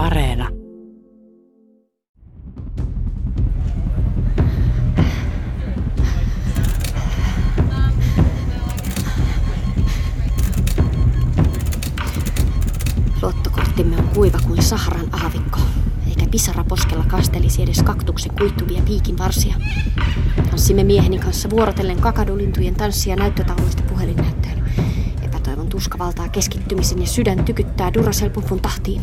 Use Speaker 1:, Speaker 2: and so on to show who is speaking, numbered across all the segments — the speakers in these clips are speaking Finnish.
Speaker 1: Areena.
Speaker 2: Luottokorttimme on kuiva kuin Saharan aavikko, eikä pisara poskella kastelisi edes kaktuksen kuittuvia piikin varsia. Tanssimme mieheni kanssa vuorotellen kakadulintujen tanssia näyttötauluista puhelinnäyttöön. Epätoivon tuska valtaa keskittymisen ja sydän tykyttää Duracell-pumpun tahtiin.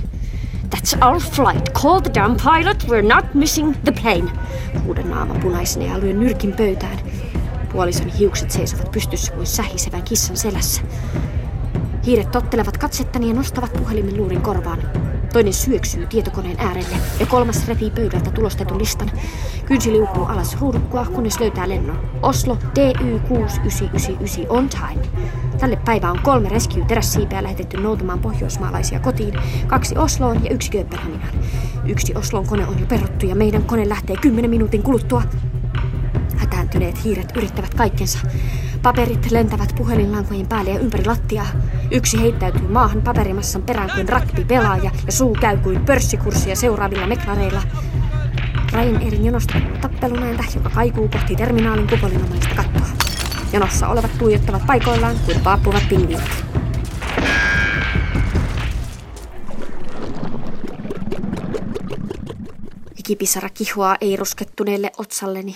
Speaker 2: That's our flight. Call the damn pilot. We're not missing the plane. Huudan naama punaisena ja lyön nyrkin pöytään. Puolison hiukset seisovat pystyssä kuin sähisevän kissan selässä. Hiiret tottelevat katsettani ja nostavat puhelimen luurin korvaan. Toinen syöksyy tietokoneen äärelle ja kolmas repii pöydältä tulostetun listan. Kynsi liukuu alas ruudukkua, kunnes löytää lennon. Oslo DY 6999 on time. Tälle päivään on kolme rescue-terässiipeä lähetetty noutamaan pohjoismaalaisia kotiin, kaksi Osloon ja yksi Kööpenhaminaan. Yksi Oslon kone on jo peruttu ja meidän kone lähtee kymmenen minuutin kuluttua. Hätääntyneet hiiret yrittävät kaikkensa. Paperit lentävät puhelinlankojen päälle ja ympäri lattiaa. Yksi heittäytyy maahan paperimassan perään kuin rugby-pelaaja ja suu käy kuin pörssikurssia seuraavilla meklareilla. Ryanairin jonosta tappelun ääntä, joka kaikuu kohti terminaalin kupolinomaista kattoa. Jonossa olevat tuijottavat paikoillaan kuin paappuvat pingviinit. Ikipisara kihoaa ei ruskettuneelle otsalleni.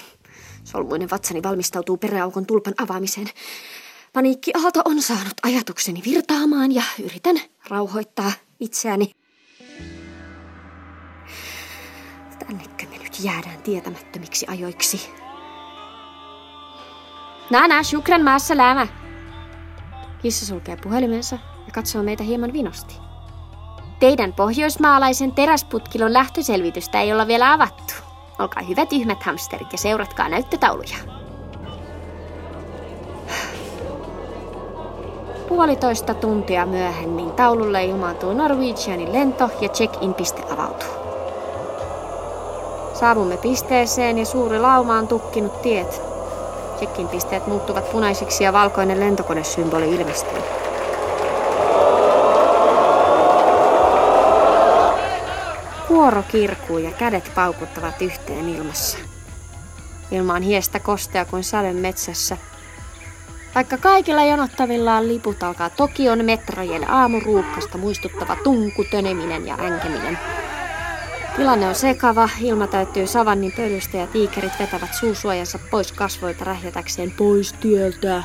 Speaker 2: Solmuinen vatsani valmistautuu peräaukon tulpan avaamiseen. Paniikkiaalto on saanut ajatukseni virtaamaan ja yritän rauhoittaa itseäni. Tännekö me nyt jäädään tietämättömiksi ajoiksi? Nana, shukran maassa lämä. Kissa sulkee puhelimensa ja katsoo meitä hieman vinosti. Teidän pohjoismaalaisen teräsputkilon lähtöselvitystä ei olla vielä avattu. Olkaa hyvät tyhmät hamsterit ja seuratkaa näyttötauluja. Puolitoista tuntia myöhemmin taululle ilmaantuu Norwegianin lento ja check-in-piste avautuu. Saavumme pisteeseen ja suuri lauma on tukkinut tiet. Check-in pisteet muuttuvat punaisiksi ja valkoinen lentokonesymboli ilmestyy. Kuoro kirkuu ja kädet paukuttavat yhteen ilmassa. Ilma on hiestä kostea kuin sade metsässä. Vaikka kaikilla jonottavillaan liput alkaa Tokion metrojen aamuruuhkasta muistuttava tunku, töneminen ja änkeminen. Tilanne on sekava, ilma täyttyy savannin pölystä ja tiikerit vetävät suusuojansa pois kasvoilta rähjätäkseen pois tieltä.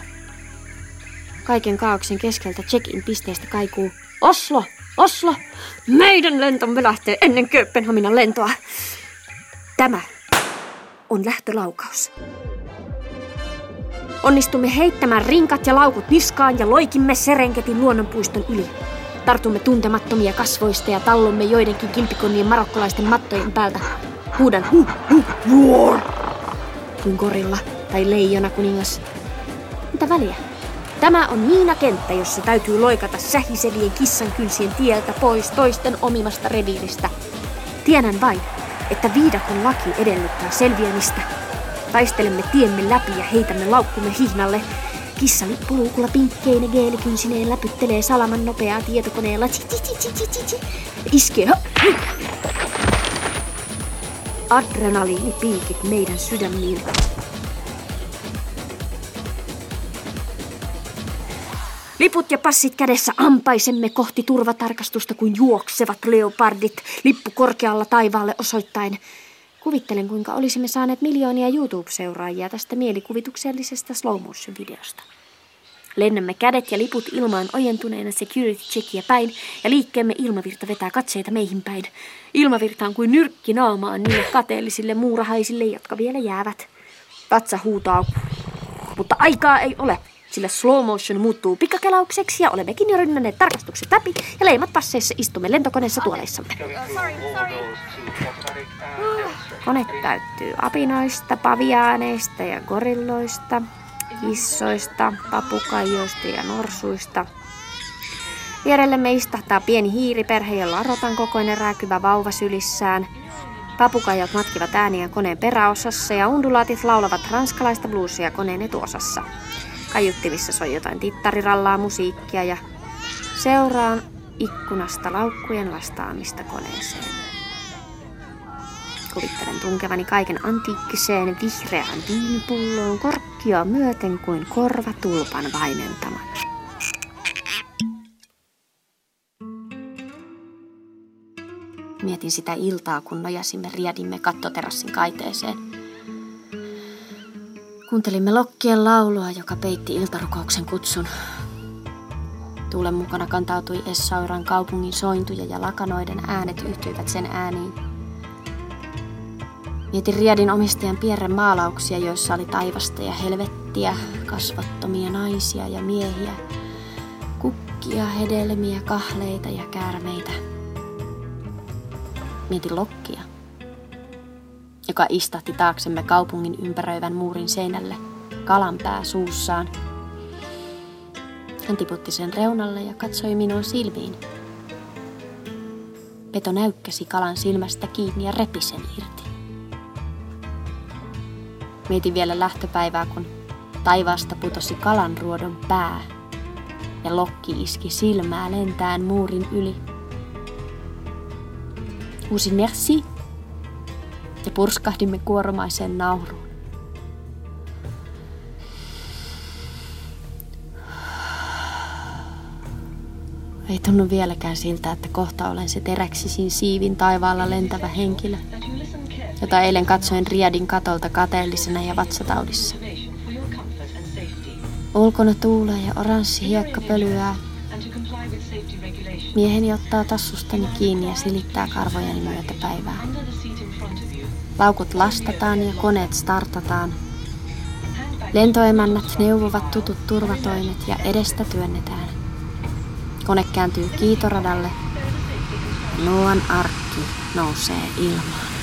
Speaker 2: Kaiken kaauksen keskeltä check-in pisteestä kaikuu Oslo! Oslo! Meidän lentomme lähtee ennen Kööpenhaminan lentoa. Tämä on lähtölaukaus. Onnistumme heittämään rinkat ja laukut niskaan ja loikimme Serenketin luonnonpuiston yli. Tartumme tuntemattomia kasvoista ja tallomme joidenkin kilpikonnien marokkolaisten mattojen päältä. Huudan hu, hu, roar, kuin gorilla tai leijona kuningas. Mitä väliä? Tämä on Niina kenttä, jossa täytyy loikata sähisevien kissan kylsien tieltä pois toisten omimasta reviiristä. Tiedän vain, että viidakon laki edellyttää selviämistä. Taistelemme tiemme läpi ja heitämme laukkumme hihnalle. Kissa lippuluukulla pinkkeine geelikynsineen läpyttelee salaman nopeaa tietokoneella. Iskee. Adrenaliinipiikit meidän sydämiin. Liput ja passit kädessä ampaisemme kohti turvatarkastusta kuin juoksevat leopardit, lippu korkealla taivaalle osoittain. Kuvittelen, kuinka olisimme saaneet miljoonia YouTube-seuraajia tästä mielikuvituksellisesta slow motion videosta. Lennämme kädet ja liput ilmaan ojentuneena security checkia päin ja liikkeemme ilmavirta vetää katseita meihin päin. Ilmavirta on kuin nyrkki naamaan niille kateellisille muurahaisille, jotka vielä jäävät. Vatsa huutaa, mutta aikaa ei ole sillä slow motion muuttuu pikkakelaukseksi ja olemmekin jo rynnänneet tarkastukset läpi ja leimat passeissa istumme lentokoneessa tuoleissamme. Kone täyttyy apinoista, paviaaneista ja gorilloista, kissoista, papukaijoista ja norsuista. Vierellemme istahtaa pieni hiiriperhe, jolla on rotan kokoinen rääkyvä vauva sylissään. Papukajot matkivat ääniä koneen peräosassa ja undulaatit laulavat ranskalaista bluesia koneen etuosassa. Kaiuttimissa soi jotain tittarirallaa musiikkia ja seuraan ikkunasta laukkujen lastaamista koneeseen. Kuvittelen tunkevani kaiken antiikkiseen vihreään viinipulloon korkkia myöten kuin korva tulpan vaimentamana. Mietin sitä iltaa, kun nojasimme riedimme kattoterassin kaiteeseen. Kuuntelimme lokkien laulua, joka peitti iltarukouksen kutsun. Tuulen mukana kantautui Essauran kaupungin sointuja ja lakanoiden äänet yhtyivät sen ääniin. Mietin Riedin omistajan Pierren maalauksia, joissa oli taivasta ja helvettiä, kasvattomia naisia ja miehiä, kukkia, hedelmiä, kahleita ja käärmeitä. Mietin Lokkia, joka istahti taaksemme kaupungin ympäröivän muurin seinälle, kalanpää suussaan. Hän tiputti sen reunalle ja katsoi minun silmiin. Peto näykkäsi kalan silmästä kiinni ja repi sen irti. Mietin vielä lähtöpäivää, kun taivaasta putosi kalanruodon pää ja lokki iski silmää lentään muurin yli. Uusi merci ja purskahdimme kuoromaiseen nauruun. Ei tunnu vieläkään siltä, että kohta olen se teräksisin siivin taivaalla lentävä henkilö, jota eilen katsoin Riadin katolta kateellisena ja vatsataudissa. Ulkona tuulee ja oranssi hiekka pölyää. Mieheni ottaa tassustani kiinni ja silittää karvojeni myötä päivää. Laukut lastataan ja koneet startataan. Lentoemännät neuvovat tutut turvatoimet ja edestä työnnetään. Kone kääntyy kiitoradalle. Noan arkki nousee ilmaan.